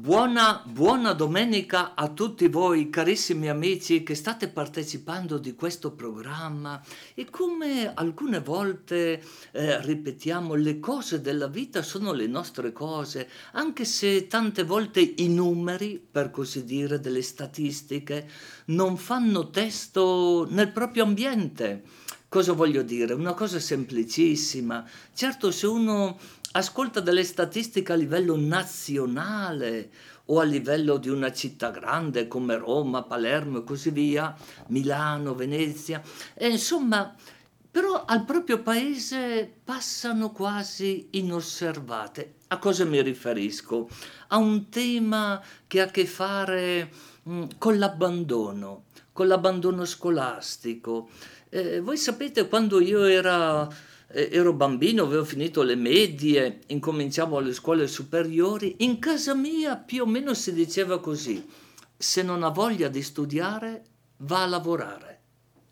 Buona, buona, domenica a tutti voi carissimi amici che state partecipando di questo programma e come alcune volte eh, ripetiamo le cose della vita sono le nostre cose, anche se tante volte i numeri, per così dire, delle statistiche non fanno testo nel proprio ambiente. Cosa voglio dire? Una cosa semplicissima. Certo, se uno ascolta delle statistiche a livello nazionale o a livello di una città grande come Roma, Palermo e così via, Milano, Venezia, e insomma, però al proprio paese passano quasi inosservate. A cosa mi riferisco? A un tema che ha a che fare mm, con l'abbandono, con l'abbandono scolastico. Eh, voi sapete quando io era ero bambino, avevo finito le medie, incominciavo le scuole superiori, in casa mia più o meno si diceva così, se non ha voglia di studiare, va a lavorare.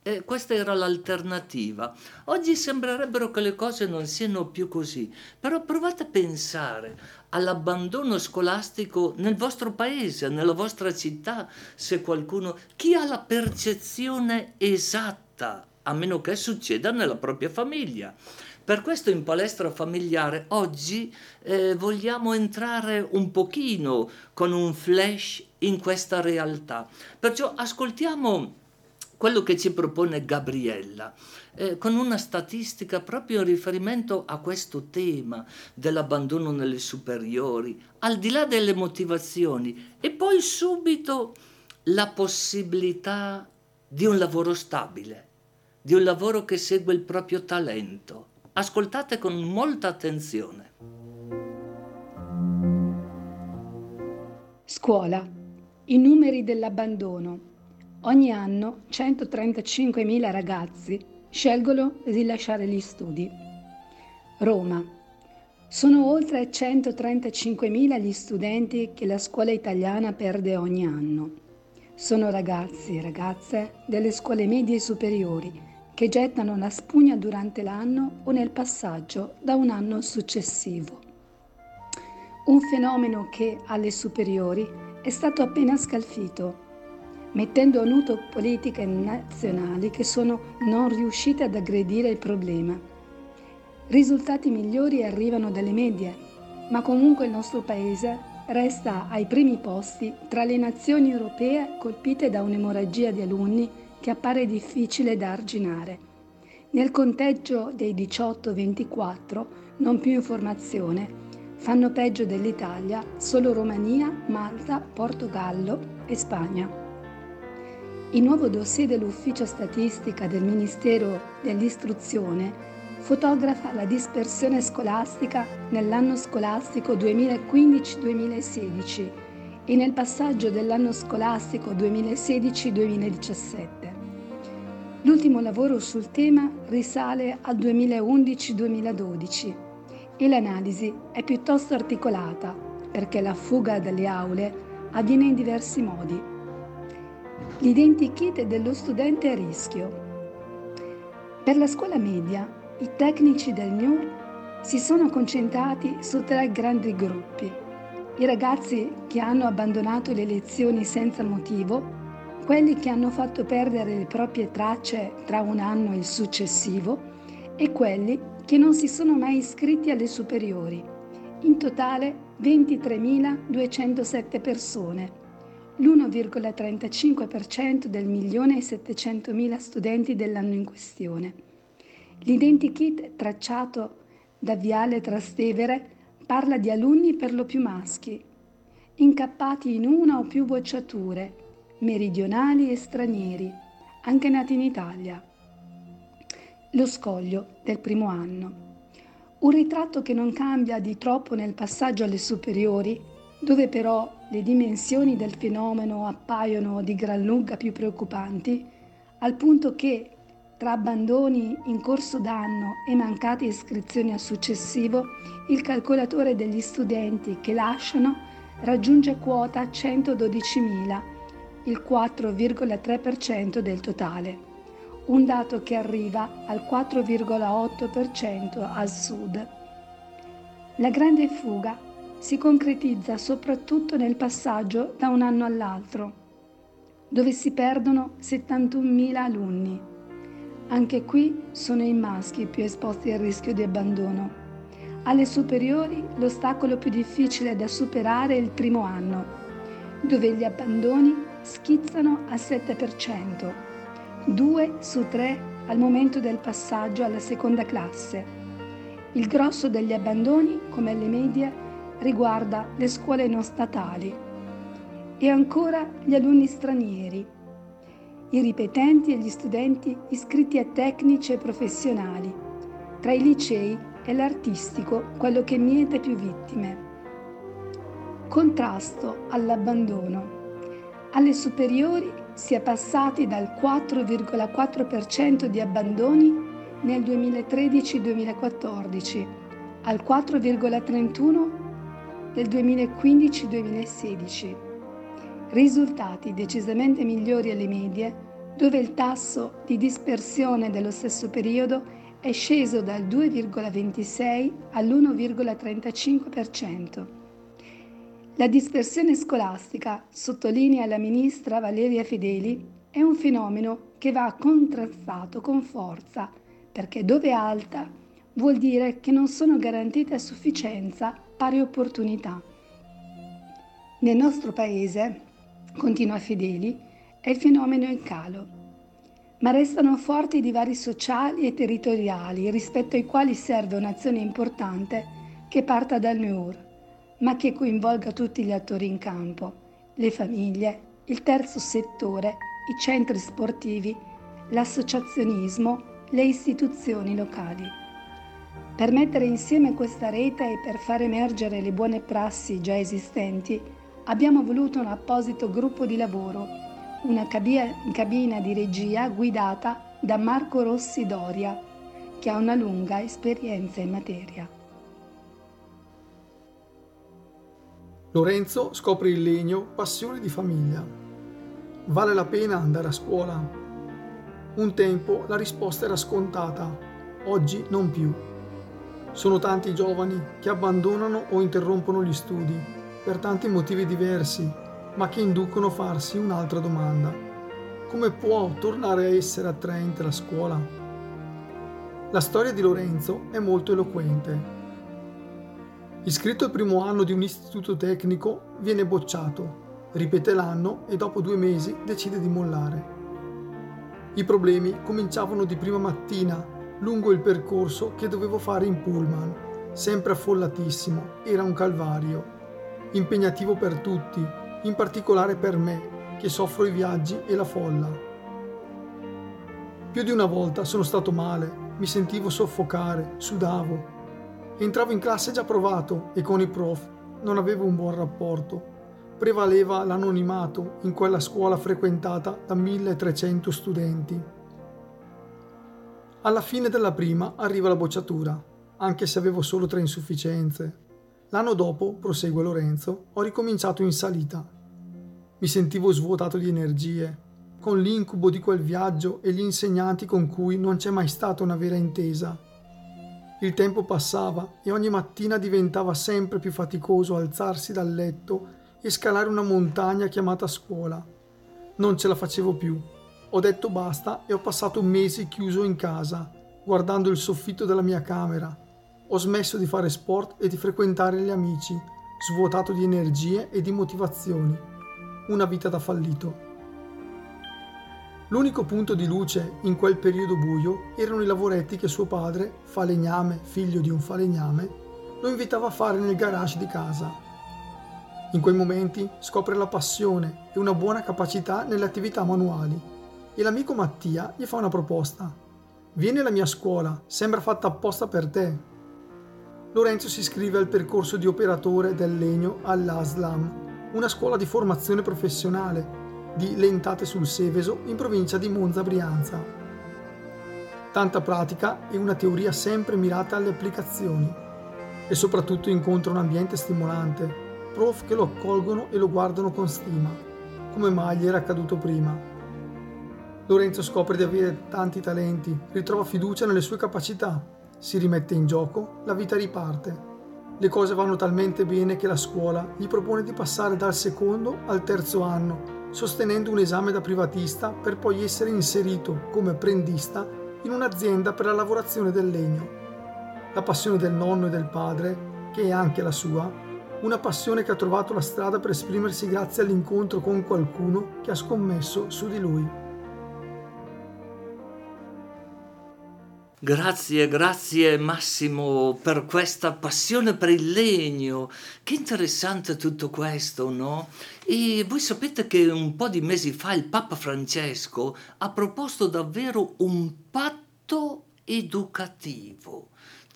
E questa era l'alternativa. Oggi sembrerebbero che le cose non siano più così, però provate a pensare all'abbandono scolastico nel vostro paese, nella vostra città, se qualcuno, chi ha la percezione esatta a meno che succeda nella propria famiglia. Per questo in palestra familiare oggi eh, vogliamo entrare un pochino con un flash in questa realtà. Perciò ascoltiamo quello che ci propone Gabriella, eh, con una statistica proprio in riferimento a questo tema dell'abbandono nelle superiori, al di là delle motivazioni, e poi subito la possibilità di un lavoro stabile di un lavoro che segue il proprio talento. Ascoltate con molta attenzione. Scuola. I numeri dell'abbandono. Ogni anno 135.000 ragazzi scelgono di lasciare gli studi. Roma. Sono oltre 135.000 gli studenti che la scuola italiana perde ogni anno. Sono ragazzi e ragazze delle scuole medie e superiori che gettano la spugna durante l'anno o nel passaggio da un anno successivo. Un fenomeno che alle superiori è stato appena scalfito, mettendo a nudo politiche nazionali che sono non riuscite ad aggredire il problema. Risultati migliori arrivano dalle medie, ma comunque il nostro paese resta ai primi posti tra le nazioni europee colpite da un'emorragia di alunni che appare difficile da arginare. Nel conteggio dei 18-24, non più informazione, fanno peggio dell'Italia solo Romania, Malta, Portogallo e Spagna. Il nuovo dossier dell'Ufficio Statistica del Ministero dell'Istruzione fotografa la dispersione scolastica nell'anno scolastico 2015-2016 e nel passaggio dell'anno scolastico 2016-2017. L'ultimo lavoro sul tema risale al 2011-2012 e l'analisi è piuttosto articolata perché la fuga dalle aule avviene in diversi modi. L'identikit dello studente a rischio. Per la scuola media, i tecnici del NUR si sono concentrati su tre grandi gruppi. I ragazzi che hanno abbandonato le lezioni senza motivo, quelli che hanno fatto perdere le proprie tracce tra un anno e il successivo e quelli che non si sono mai iscritti alle superiori. In totale 23.207 persone, l'1,35% del milione e 700.000 studenti dell'anno in questione. L'identikit tracciato da Viale Trastevere parla di alunni per lo più maschi, incappati in una o più bocciature meridionali e stranieri, anche nati in Italia. Lo scoglio del primo anno. Un ritratto che non cambia di troppo nel passaggio alle superiori, dove però le dimensioni del fenomeno appaiono di gran lunga più preoccupanti, al punto che tra abbandoni in corso d'anno e mancate iscrizioni al successivo, il calcolatore degli studenti che lasciano raggiunge quota 112.000 il 4,3% del totale, un dato che arriva al 4,8% al sud. La grande fuga si concretizza soprattutto nel passaggio da un anno all'altro, dove si perdono 71.000 alunni. Anche qui sono i maschi più esposti al rischio di abbandono. Alle superiori l'ostacolo più difficile da superare è il primo anno, dove gli abbandoni schizzano al 7%, 2 su 3 al momento del passaggio alla seconda classe. Il grosso degli abbandoni, come le medie, riguarda le scuole non statali e ancora gli alunni stranieri, i ripetenti e gli studenti iscritti a tecnici e professionali. Tra i licei è l'artistico quello che miete più vittime. Contrasto all'abbandono. Alle superiori si è passati dal 4,4% di abbandoni nel 2013-2014 al 4,31% del 2015-2016. Risultati decisamente migliori alle medie, dove il tasso di dispersione dello stesso periodo è sceso dal 2,26 all'1,35%. La dispersione scolastica, sottolinea la ministra Valeria Fedeli, è un fenomeno che va contrastato con forza perché dove è alta vuol dire che non sono garantite a sufficienza pari opportunità. Nel nostro paese, continua Fedeli, è il fenomeno in calo, ma restano forti i divari sociali e territoriali rispetto ai quali serve un'azione importante che parta dal NUR, ma che coinvolga tutti gli attori in campo, le famiglie, il terzo settore, i centri sportivi, l'associazionismo, le istituzioni locali. Per mettere insieme questa rete e per far emergere le buone prassi già esistenti, abbiamo voluto un apposito gruppo di lavoro, una cabina di regia guidata da Marco Rossi Doria, che ha una lunga esperienza in materia. Lorenzo scopre il legno passione di famiglia. Vale la pena andare a scuola? Un tempo la risposta era scontata, oggi non più. Sono tanti i giovani che abbandonano o interrompono gli studi per tanti motivi diversi, ma che inducono a farsi un'altra domanda. Come può tornare a essere attraente la scuola? La storia di Lorenzo è molto eloquente. Iscritto al primo anno di un istituto tecnico, viene bocciato, ripete l'anno e dopo due mesi decide di mollare. I problemi cominciavano di prima mattina lungo il percorso che dovevo fare in pullman, sempre affollatissimo, era un calvario, impegnativo per tutti, in particolare per me, che soffro i viaggi e la folla. Più di una volta sono stato male, mi sentivo soffocare, sudavo. Entravo in classe già provato e con i prof non avevo un buon rapporto. Prevaleva l'anonimato in quella scuola frequentata da 1300 studenti. Alla fine della prima arriva la bocciatura, anche se avevo solo tre insufficienze. L'anno dopo, prosegue Lorenzo, ho ricominciato in salita. Mi sentivo svuotato di energie, con l'incubo di quel viaggio e gli insegnanti con cui non c'è mai stata una vera intesa. Il tempo passava e ogni mattina diventava sempre più faticoso alzarsi dal letto e scalare una montagna chiamata scuola. Non ce la facevo più ho detto basta e ho passato mesi chiuso in casa, guardando il soffitto della mia camera. Ho smesso di fare sport e di frequentare gli amici, svuotato di energie e di motivazioni. Una vita da fallito. L'unico punto di luce in quel periodo buio erano i lavoretti che suo padre, falegname, figlio di un falegname, lo invitava a fare nel garage di casa. In quei momenti scopre la passione e una buona capacità nelle attività manuali e l'amico Mattia gli fa una proposta. Vieni alla mia scuola, sembra fatta apposta per te. Lorenzo si iscrive al percorso di operatore del legno all'ASLAM, una scuola di formazione professionale di Lentate sul Seveso in provincia di Monza Brianza. Tanta pratica e una teoria sempre mirata alle applicazioni e soprattutto incontra un ambiente stimolante, prof che lo accolgono e lo guardano con stima, come mai gli era accaduto prima. Lorenzo scopre di avere tanti talenti, ritrova fiducia nelle sue capacità, si rimette in gioco, la vita riparte. Le cose vanno talmente bene che la scuola gli propone di passare dal secondo al terzo anno, sostenendo un esame da privatista per poi essere inserito come apprendista in un'azienda per la lavorazione del legno. La passione del nonno e del padre, che è anche la sua, una passione che ha trovato la strada per esprimersi grazie all'incontro con qualcuno che ha scommesso su di lui. Grazie, grazie Massimo per questa passione per il legno. Che interessante tutto questo, no? E voi sapete che un po' di mesi fa il Papa Francesco ha proposto davvero un patto educativo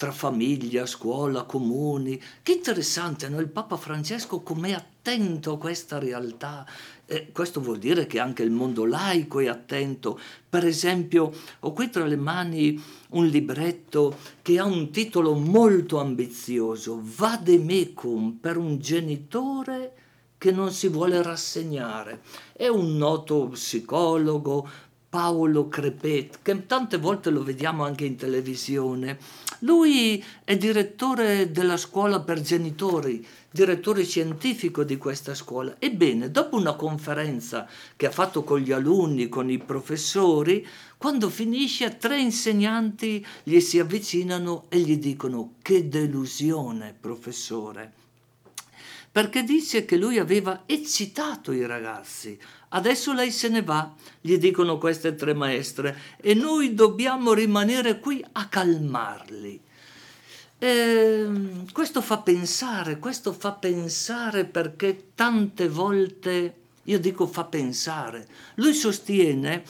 tra famiglia, scuola, comuni. Che interessante, no? Il Papa Francesco com'è attento a questa realtà. Eh, questo vuol dire che anche il mondo laico è attento. Per esempio, ho qui tra le mani un libretto che ha un titolo molto ambizioso, Vademecum, per un genitore che non si vuole rassegnare. È un noto psicologo, Paolo Crepet, che tante volte lo vediamo anche in televisione. Lui è direttore della scuola per genitori, direttore scientifico di questa scuola. Ebbene, dopo una conferenza che ha fatto con gli alunni, con i professori, quando finisce tre insegnanti gli si avvicinano e gli dicono che delusione, professore perché dice che lui aveva eccitato i ragazzi. Adesso lei se ne va, gli dicono queste tre maestre, e noi dobbiamo rimanere qui a calmarli. E ehm, questo fa pensare, questo fa pensare perché tante volte, io dico fa pensare, lui sostiene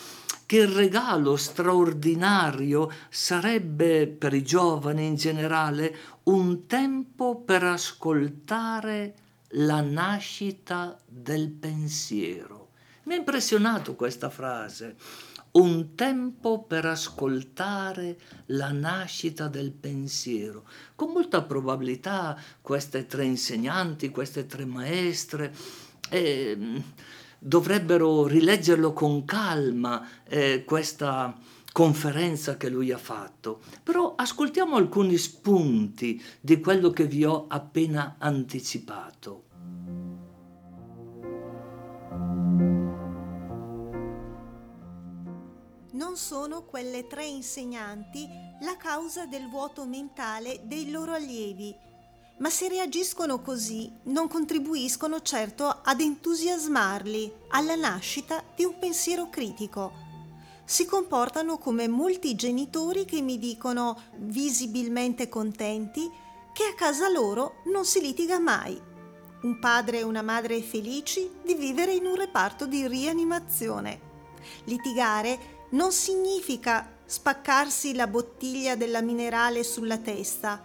che il regalo straordinario sarebbe per i giovani in generale un tempo per ascoltare la nascita del pensiero. Mi ha impressionato questa frase. Un tempo per ascoltare la nascita del pensiero. Con molta probabilità queste tre insegnanti, queste tre maestre, eh, dovrebbero rileggerlo con calma eh, questa conferenza che lui ha fatto. Però ascoltiamo alcuni spunti di quello che vi ho appena anticipato. Non sono quelle tre insegnanti la causa del vuoto mentale dei loro allievi, ma se reagiscono così non contribuiscono certo ad entusiasmarli alla nascita di un pensiero critico si comportano come molti genitori che mi dicono, visibilmente contenti, che a casa loro non si litiga mai. Un padre e una madre felici di vivere in un reparto di rianimazione. Litigare non significa spaccarsi la bottiglia della minerale sulla testa,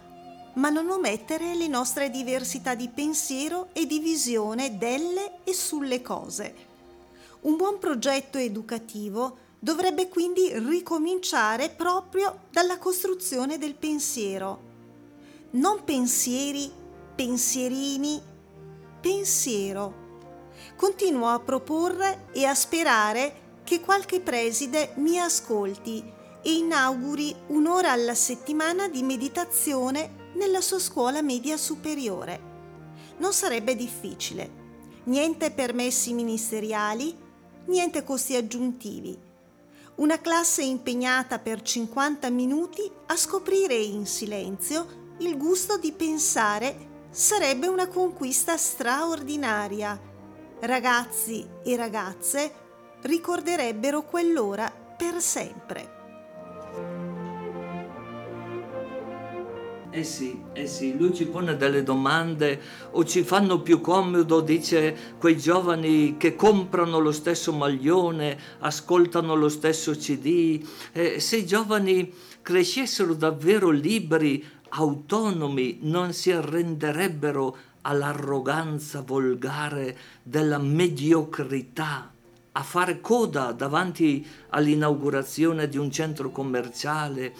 ma non omettere le nostre diversità di pensiero e di visione delle e sulle cose. Un buon progetto educativo dovrebbe quindi ricominciare proprio dalla costruzione del pensiero. Non pensieri, pensierini, pensiero. Continuo a proporre e a sperare che qualche preside mi ascolti e inauguri un'ora alla settimana di meditazione nella sua scuola media superiore. Non sarebbe difficile. Niente permessi ministeriali, niente costi aggiuntivi una classe impegnata per 50 minuti a scoprire in silenzio il gusto di pensare sarebbe una conquista straordinaria. Ragazzi e ragazze ricorderebbero quell'ora per sempre. Eh sì, eh sì, lui ci pone delle domande o ci fanno più comodo, dice, quei giovani che comprano lo stesso maglione, ascoltano lo stesso CD. Eh, se i giovani crescessero davvero liberi, autonomi, non si arrenderebbero all'arroganza volgare della mediocrità a fare coda davanti all'inaugurazione di un centro commerciale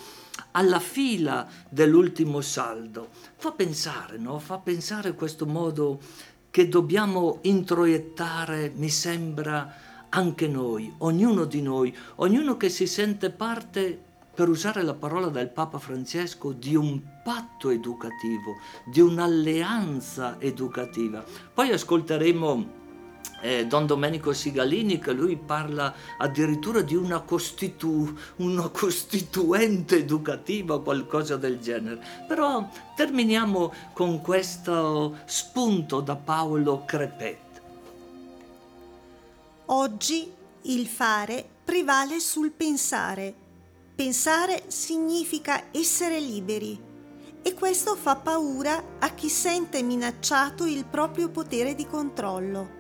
alla fila dell'ultimo saldo. Fa pensare, no? Fa pensare questo modo che dobbiamo introiettare, mi sembra, anche noi, ognuno di noi, ognuno che si sente parte per usare la parola del Papa Francesco, di un patto educativo, di un'alleanza educativa. Poi ascolteremo eh, Don Domenico Sigalini che lui parla addirittura di una, costitu- una costituente educativa, qualcosa del genere. Però terminiamo con questo spunto da Paolo Crepet. Oggi il fare prevale sul pensare. Pensare significa essere liberi e questo fa paura a chi sente minacciato il proprio potere di controllo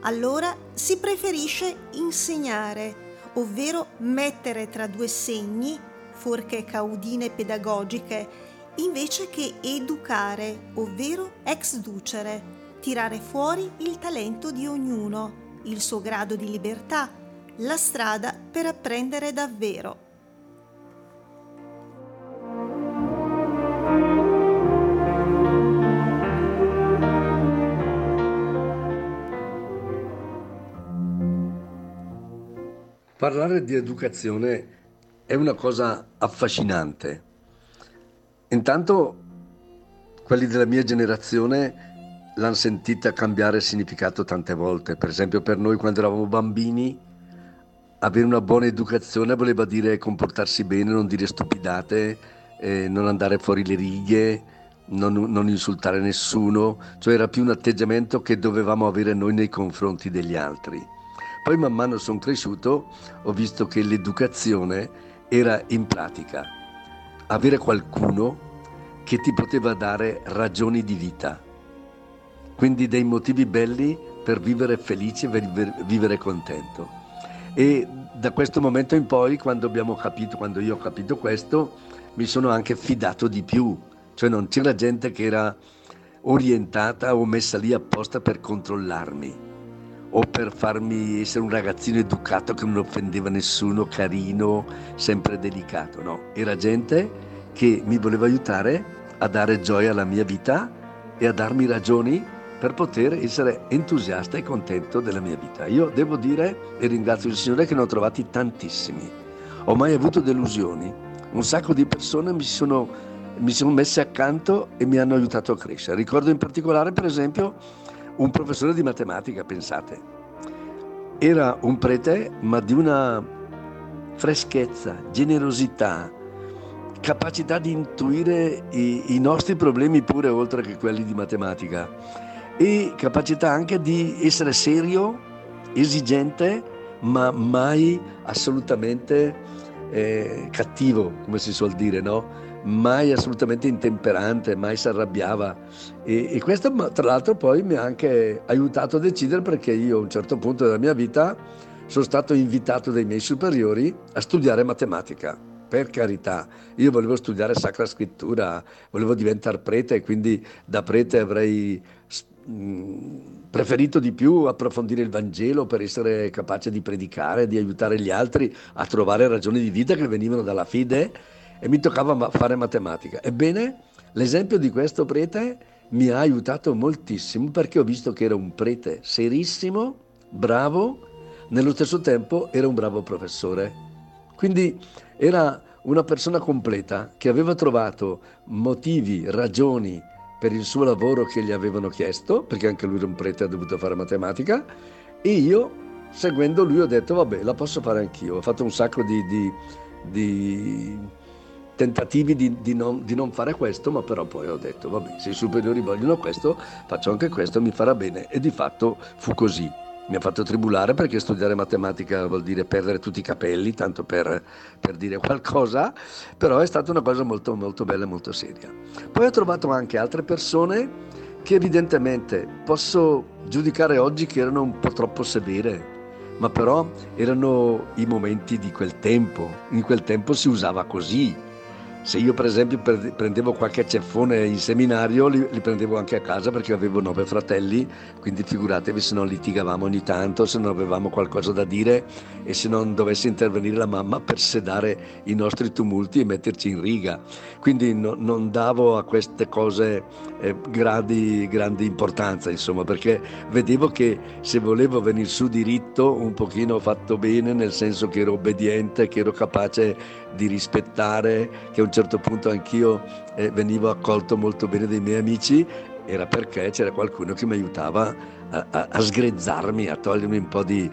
allora si preferisce insegnare, ovvero mettere tra due segni, forche caudine pedagogiche, invece che educare, ovvero ex ducere, tirare fuori il talento di ognuno, il suo grado di libertà, la strada per apprendere davvero. Parlare di educazione è una cosa affascinante. Intanto quelli della mia generazione l'hanno sentita cambiare significato tante volte. Per esempio per noi quando eravamo bambini avere una buona educazione voleva dire comportarsi bene, non dire stupidate, eh, non andare fuori le righe, non, non, insultare nessuno, cioè era più un atteggiamento che dovevamo avere noi nei confronti degli altri. Poi man mano sono cresciuto, ho visto che l'educazione era in pratica. Avere qualcuno che ti poteva dare ragioni di vita, quindi dei motivi belli per vivere felice, per vivere contento. E da questo momento in poi, quando abbiamo capito, quando io ho capito questo, mi sono anche fidato di più, cioè non c'era gente che era orientata o messa lì apposta per controllarmi o per farmi essere un ragazzino educato che non offendeva nessuno, carino, sempre delicato, no, era gente che mi voleva aiutare a dare gioia alla mia vita e a darmi ragioni per poter essere entusiasta e contento della mia vita. Io devo dire e ringrazio il Signore che ne ho trovati tantissimi. Ho mai avuto delusioni. Un sacco di persone mi sono, mi sono messe accanto e mi hanno aiutato a crescere. Ricordo in particolare, per esempio, un professore di matematica, pensate. Era un prete, ma di una freschezza, generosità, capacità di intuire i, i, nostri problemi pure oltre che quelli di matematica e capacità anche di essere serio, esigente, ma mai assolutamente eh, cattivo, come si suol dire, no? Mai assolutamente intemperante, mai si arrabbiava e, e, questo tra l'altro poi mi ha anche aiutato a decidere perché io a un certo punto della mia vita sono stato invitato dai miei superiori a studiare matematica. Per carità, io volevo studiare Sacra Scrittura, volevo diventare prete e quindi da prete avrei preferito di più approfondire il Vangelo per essere capace di predicare, di aiutare gli altri a trovare ragioni di vita che venivano dalla fede e mi toccava fare matematica. Ebbene, l'esempio di questo prete mi ha aiutato moltissimo perché ho visto che era un prete serissimo, bravo, nello stesso tempo era un bravo professore. Quindi era una persona completa che aveva trovato motivi, ragioni per il suo lavoro che gli avevano chiesto, perché anche lui era un prete e ha dovuto fare matematica, e io, seguendo lui, ho detto, vabbè, la posso fare anch'io. Ho fatto un sacco di, di, di tentativi di, di, non, di, non, fare questo, ma però poi ho detto, vabbè, se i superiori vogliono questo, faccio anche questo, mi farà bene. E di fatto fu così. Mi ha fatto tribulare perché studiare matematica vuol dire perdere tutti i capelli, tanto per, per dire qualcosa, però è stata una cosa molto, molto bella e molto seria. Poi ho trovato anche altre persone che evidentemente posso giudicare oggi che erano un po' troppo severe, ma però erano i momenti di quel tempo, in quel tempo si usava così, se io per esempio prendevo qualche ceffone in seminario, li, li, prendevo anche a casa perché avevo nove fratelli, quindi figuratevi se non litigavamo ogni tanto, se non avevamo qualcosa da dire e se non dovesse intervenire la mamma per sedare i nostri tumulti e metterci in riga. Quindi no, non davo a queste cose eh, grandi, grandi importanza, insomma, perché vedevo che se volevo venire su diritto, un pochino fatto bene, nel senso che ero obbediente, che ero capace di rispettare, che un punto anch'io eh, venivo accolto molto bene dai miei amici, era perché c'era qualcuno che mi aiutava a, a, a sgrezzarmi, a togliermi un po' di,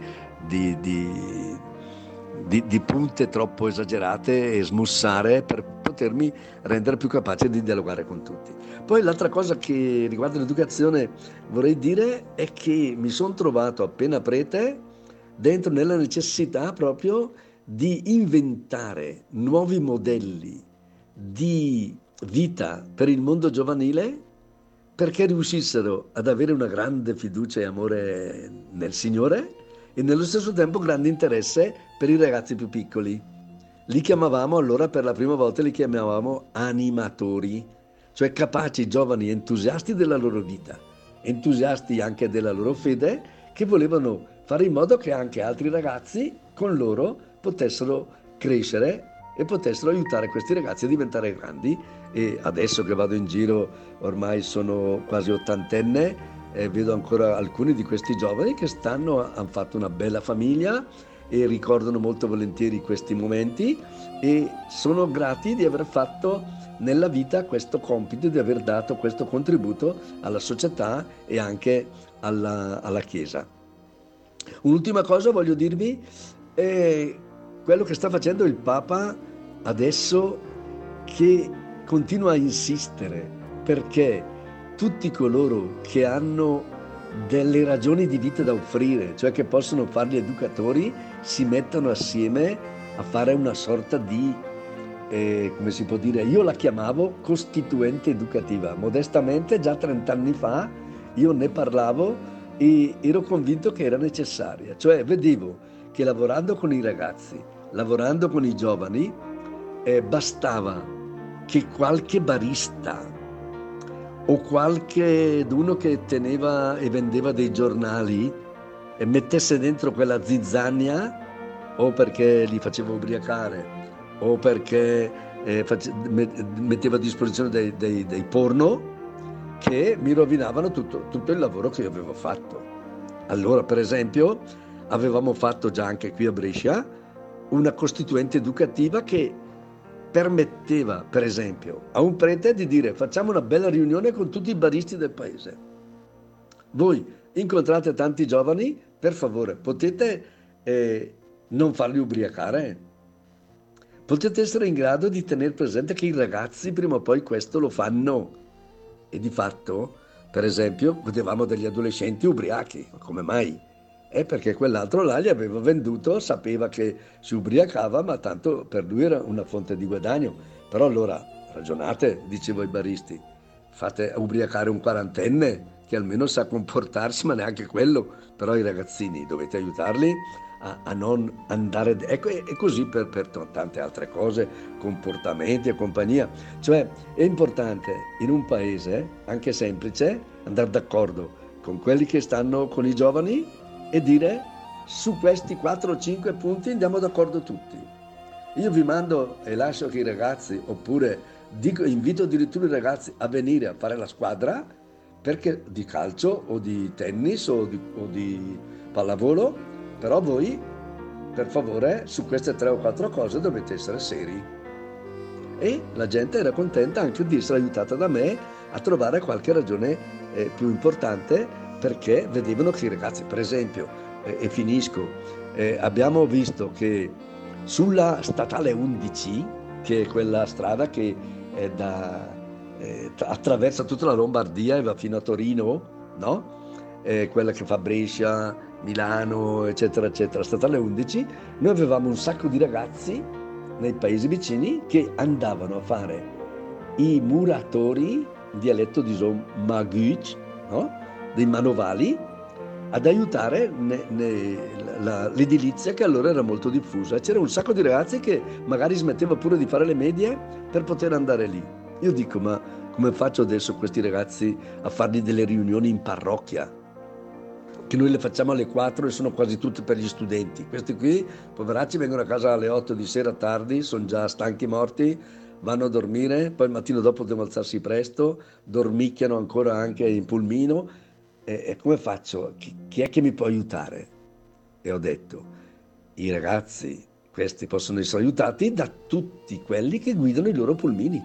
di, di, di, punte troppo esagerate e smussare per potermi rendere più capace di dialogare con tutti. Poi l'altra cosa che riguarda l'educazione vorrei dire è che mi sono trovato appena prete dentro nella necessità proprio di inventare nuovi modelli di vita per il mondo giovanile perché riuscissero ad avere una grande fiducia e amore nel Signore e nello stesso tempo grande interesse per i ragazzi più piccoli. Li chiamavamo allora per la prima volta li chiamavamo animatori, cioè capaci giovani entusiasti della loro vita, entusiasti anche della loro fede, che volevano fare in modo che anche altri ragazzi con loro potessero crescere e potessero aiutare questi ragazzi a diventare grandi e adesso che vado in giro ormai sono quasi ottantenne e vedo ancora alcuni di questi giovani che stanno, hanno fatto una bella famiglia e ricordano molto volentieri questi momenti e sono grati di aver fatto nella vita questo compito, di aver dato questo contributo alla società e anche alla, alla Chiesa. Un'ultima cosa voglio dirvi, è quello che sta facendo il Papa adesso che continua a insistere perché tutti coloro che hanno delle ragioni di vita da offrire, cioè che possono fare gli educatori, si mettano assieme a fare una sorta di, eh, come si può dire, io la chiamavo costituente educativa. Modestamente, già 30 anni fa, io ne parlavo e ero convinto che era necessaria, cioè vedevo che lavorando con i ragazzi, lavorando con i giovani, eh, bastava che qualche barista o qualche uno che teneva e vendeva dei giornali e mettesse dentro quella zizzania o perché li faceva ubriacare o perché eh, face, metteva a disposizione dei, dei, dei, porno che mi rovinavano tutto, tutto il lavoro che io avevo fatto. Allora, per esempio, avevamo fatto già anche qui a Brescia una costituente educativa che permetteva, per esempio, a un prete di dire facciamo una bella riunione con tutti i baristi del paese. Voi incontrate tanti giovani, per favore, potete eh, non farli ubriacare? Potete essere in grado di tenere presente che i ragazzi prima o poi questo lo fanno. E di fatto, per esempio, vedevamo degli adolescenti ubriachi, come mai? È perché quell'altro là gli aveva venduto, sapeva che si ubriacava, ma tanto per lui era una fonte di guadagno. Però allora ragionate, dicevo ai baristi, fate ubriacare un quarantenne che almeno sa comportarsi, ma neanche quello. Però i ragazzini dovete aiutarli a, a non andare... Ecco, e, così per, per tante altre cose, comportamenti e compagnia. Cioè è importante in un paese, anche semplice, andare d'accordo con quelli che stanno con i giovani e dire su questi 4 o 5 punti andiamo d'accordo tutti. Io vi mando e lascio che i ragazzi, oppure dico, invito addirittura i ragazzi a venire a fare la squadra perché di calcio o di tennis o di, o di pallavolo, però voi per favore su queste tre o quattro cose dovete essere seri. E la gente era contenta anche di essere aiutata da me a trovare qualche ragione eh, più importante perché vedevano che i ragazzi, per esempio, eh, e finisco, eh, abbiamo visto che sulla statale 11, che è quella strada che da, eh, attraversa tutta la Lombardia e va fino a Torino, no? quella che fa Brescia, Milano, eccetera, eccetera, statale 11, noi avevamo un sacco di ragazzi nei paesi vicini che andavano a fare i muratori, dialetto di Maguc, no? Dei manovali ad aiutare ne, ne, la, l'edilizia che allora era molto diffusa. C'era un sacco di ragazzi che magari smetteva pure di fare le medie per poter andare lì. Io dico, ma come faccio adesso questi ragazzi a fargli delle riunioni in parrocchia? Che noi le facciamo alle 4 e sono quasi tutte per gli studenti. Questi qui, poveracci, vengono a casa alle 8 di sera tardi, sono già stanchi morti, vanno a dormire, poi il mattino dopo devono alzarsi presto, dormicchiano ancora anche in pulmino. E, come faccio? Chi, chi è che mi può aiutare? E ho detto, i ragazzi, questi possono essere aiutati da tutti quelli che guidano i loro pulmini,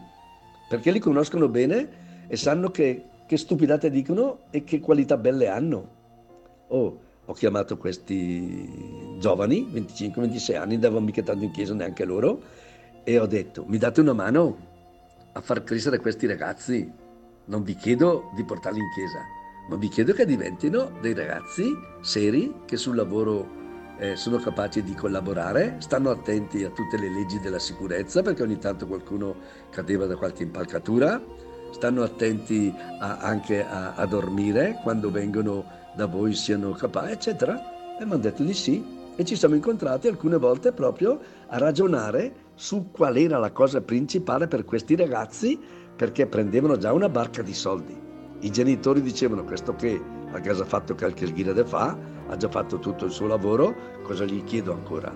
perché li conoscono bene e sanno che, che stupidate dicono e che qualità belle hanno. Oh, ho chiamato questi giovani, 25-26 anni, andavano mica tanto in chiesa neanche loro, e ho detto, mi date una mano a far crescere questi ragazzi? Non vi chiedo di portarli in chiesa, ma vi chiedo che diventino dei ragazzi seri che sul lavoro eh, sono capaci di collaborare, stanno attenti a tutte le leggi della sicurezza perché ogni tanto qualcuno cadeva da qualche impalcatura, stanno attenti a, anche a, a, dormire quando vengono da voi siano capaci, eccetera. E mi hanno detto di sì e ci siamo incontrati alcune volte proprio a ragionare su qual era la cosa principale per questi ragazzi perché prendevano già una barca di soldi. I genitori dicevano questo che ha fatto qualche lira da fa, ha già fatto tutto il suo lavoro, cosa gli chiedo ancora?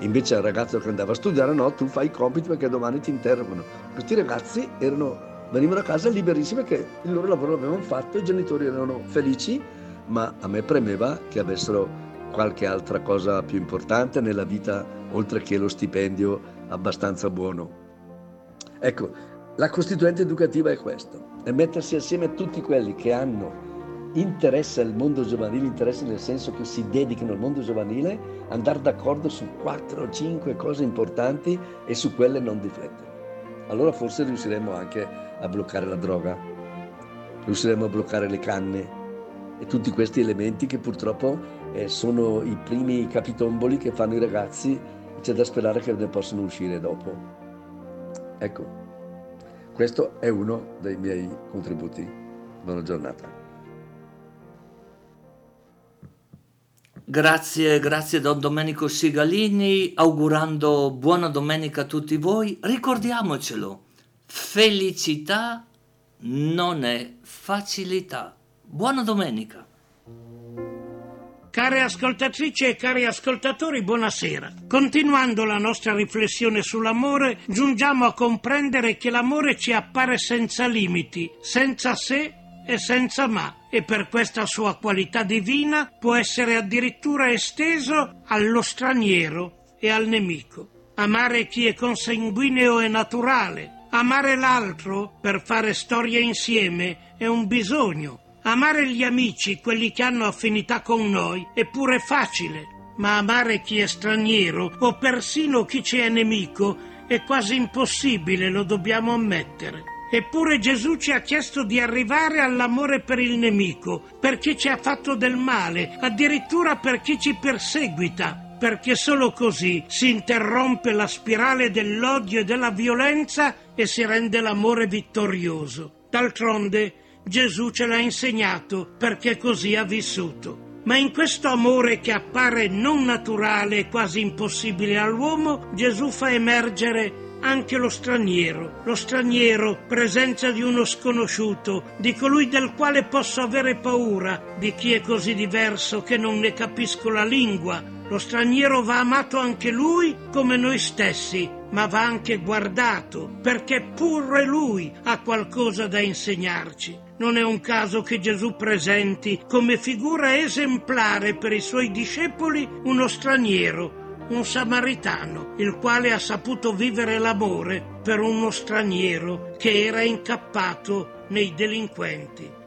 Invece al ragazzo che andava a studiare no, tu fai i compiti perché domani ti interrogano. Questi ragazzi erano, venivano a casa liberissimi perché il loro lavoro l'avevano fatto, i genitori erano felici, ma a me premeva che avessero qualche altra cosa più importante nella vita oltre che lo stipendio abbastanza buono. Ecco, la costituente educativa è questo, è mettersi assieme tutti quelli che hanno interesse al mondo giovanile, interesse nel senso che si dedicano al mondo giovanile, andare d'accordo su quattro o cinque cose importanti e su quelle non riflettere. Allora forse riusciremo anche a bloccare la droga, riusciremo a bloccare le canne e tutti questi elementi che purtroppo eh, sono i primi capitomboli che fanno i ragazzi c'è da sperare che ne possano uscire dopo. Ecco, questo è uno dei miei contributi. Buona giornata. Grazie, grazie Don Domenico Sigalini, augurando buona domenica a tutti voi. Ricordiamocelo, felicità non è facilità. Buona domenica. Care ascoltatrici e cari ascoltatori, buonasera. Continuando la nostra riflessione sull'amore, giungiamo a comprendere che l'amore ci appare senza limiti, senza se e senza ma, e per questa sua qualità divina può essere addirittura esteso allo straniero e al nemico. Amare chi è consanguineo è naturale, amare l'altro per fare storia insieme è un bisogno Amare gli amici, quelli che hanno affinità con noi, è pure facile, ma amare chi è straniero o persino chi ci è nemico è quasi impossibile, lo dobbiamo ammettere. Eppure Gesù ci ha chiesto di arrivare all'amore per il nemico, per chi ci ha fatto del male, addirittura per chi ci perseguita, perché solo così si interrompe la spirale dell'odio e della violenza e si rende l'amore vittorioso. D'altronde, Gesù ce l'ha insegnato perché così ha vissuto. Ma in questo amore che appare non naturale e quasi impossibile all'uomo, Gesù fa emergere anche lo straniero. Lo straniero, presenza di uno sconosciuto, di colui del quale posso avere paura, di chi è così diverso che non ne capisco la lingua. Lo straniero va amato anche lui come noi stessi, ma va anche guardato, perché pure lui ha qualcosa da insegnarci. Non è un caso che Gesù presenti come figura esemplare per i suoi discepoli uno straniero, un samaritano, il quale ha saputo vivere l'amore per uno straniero che era incappato nei delinquenti.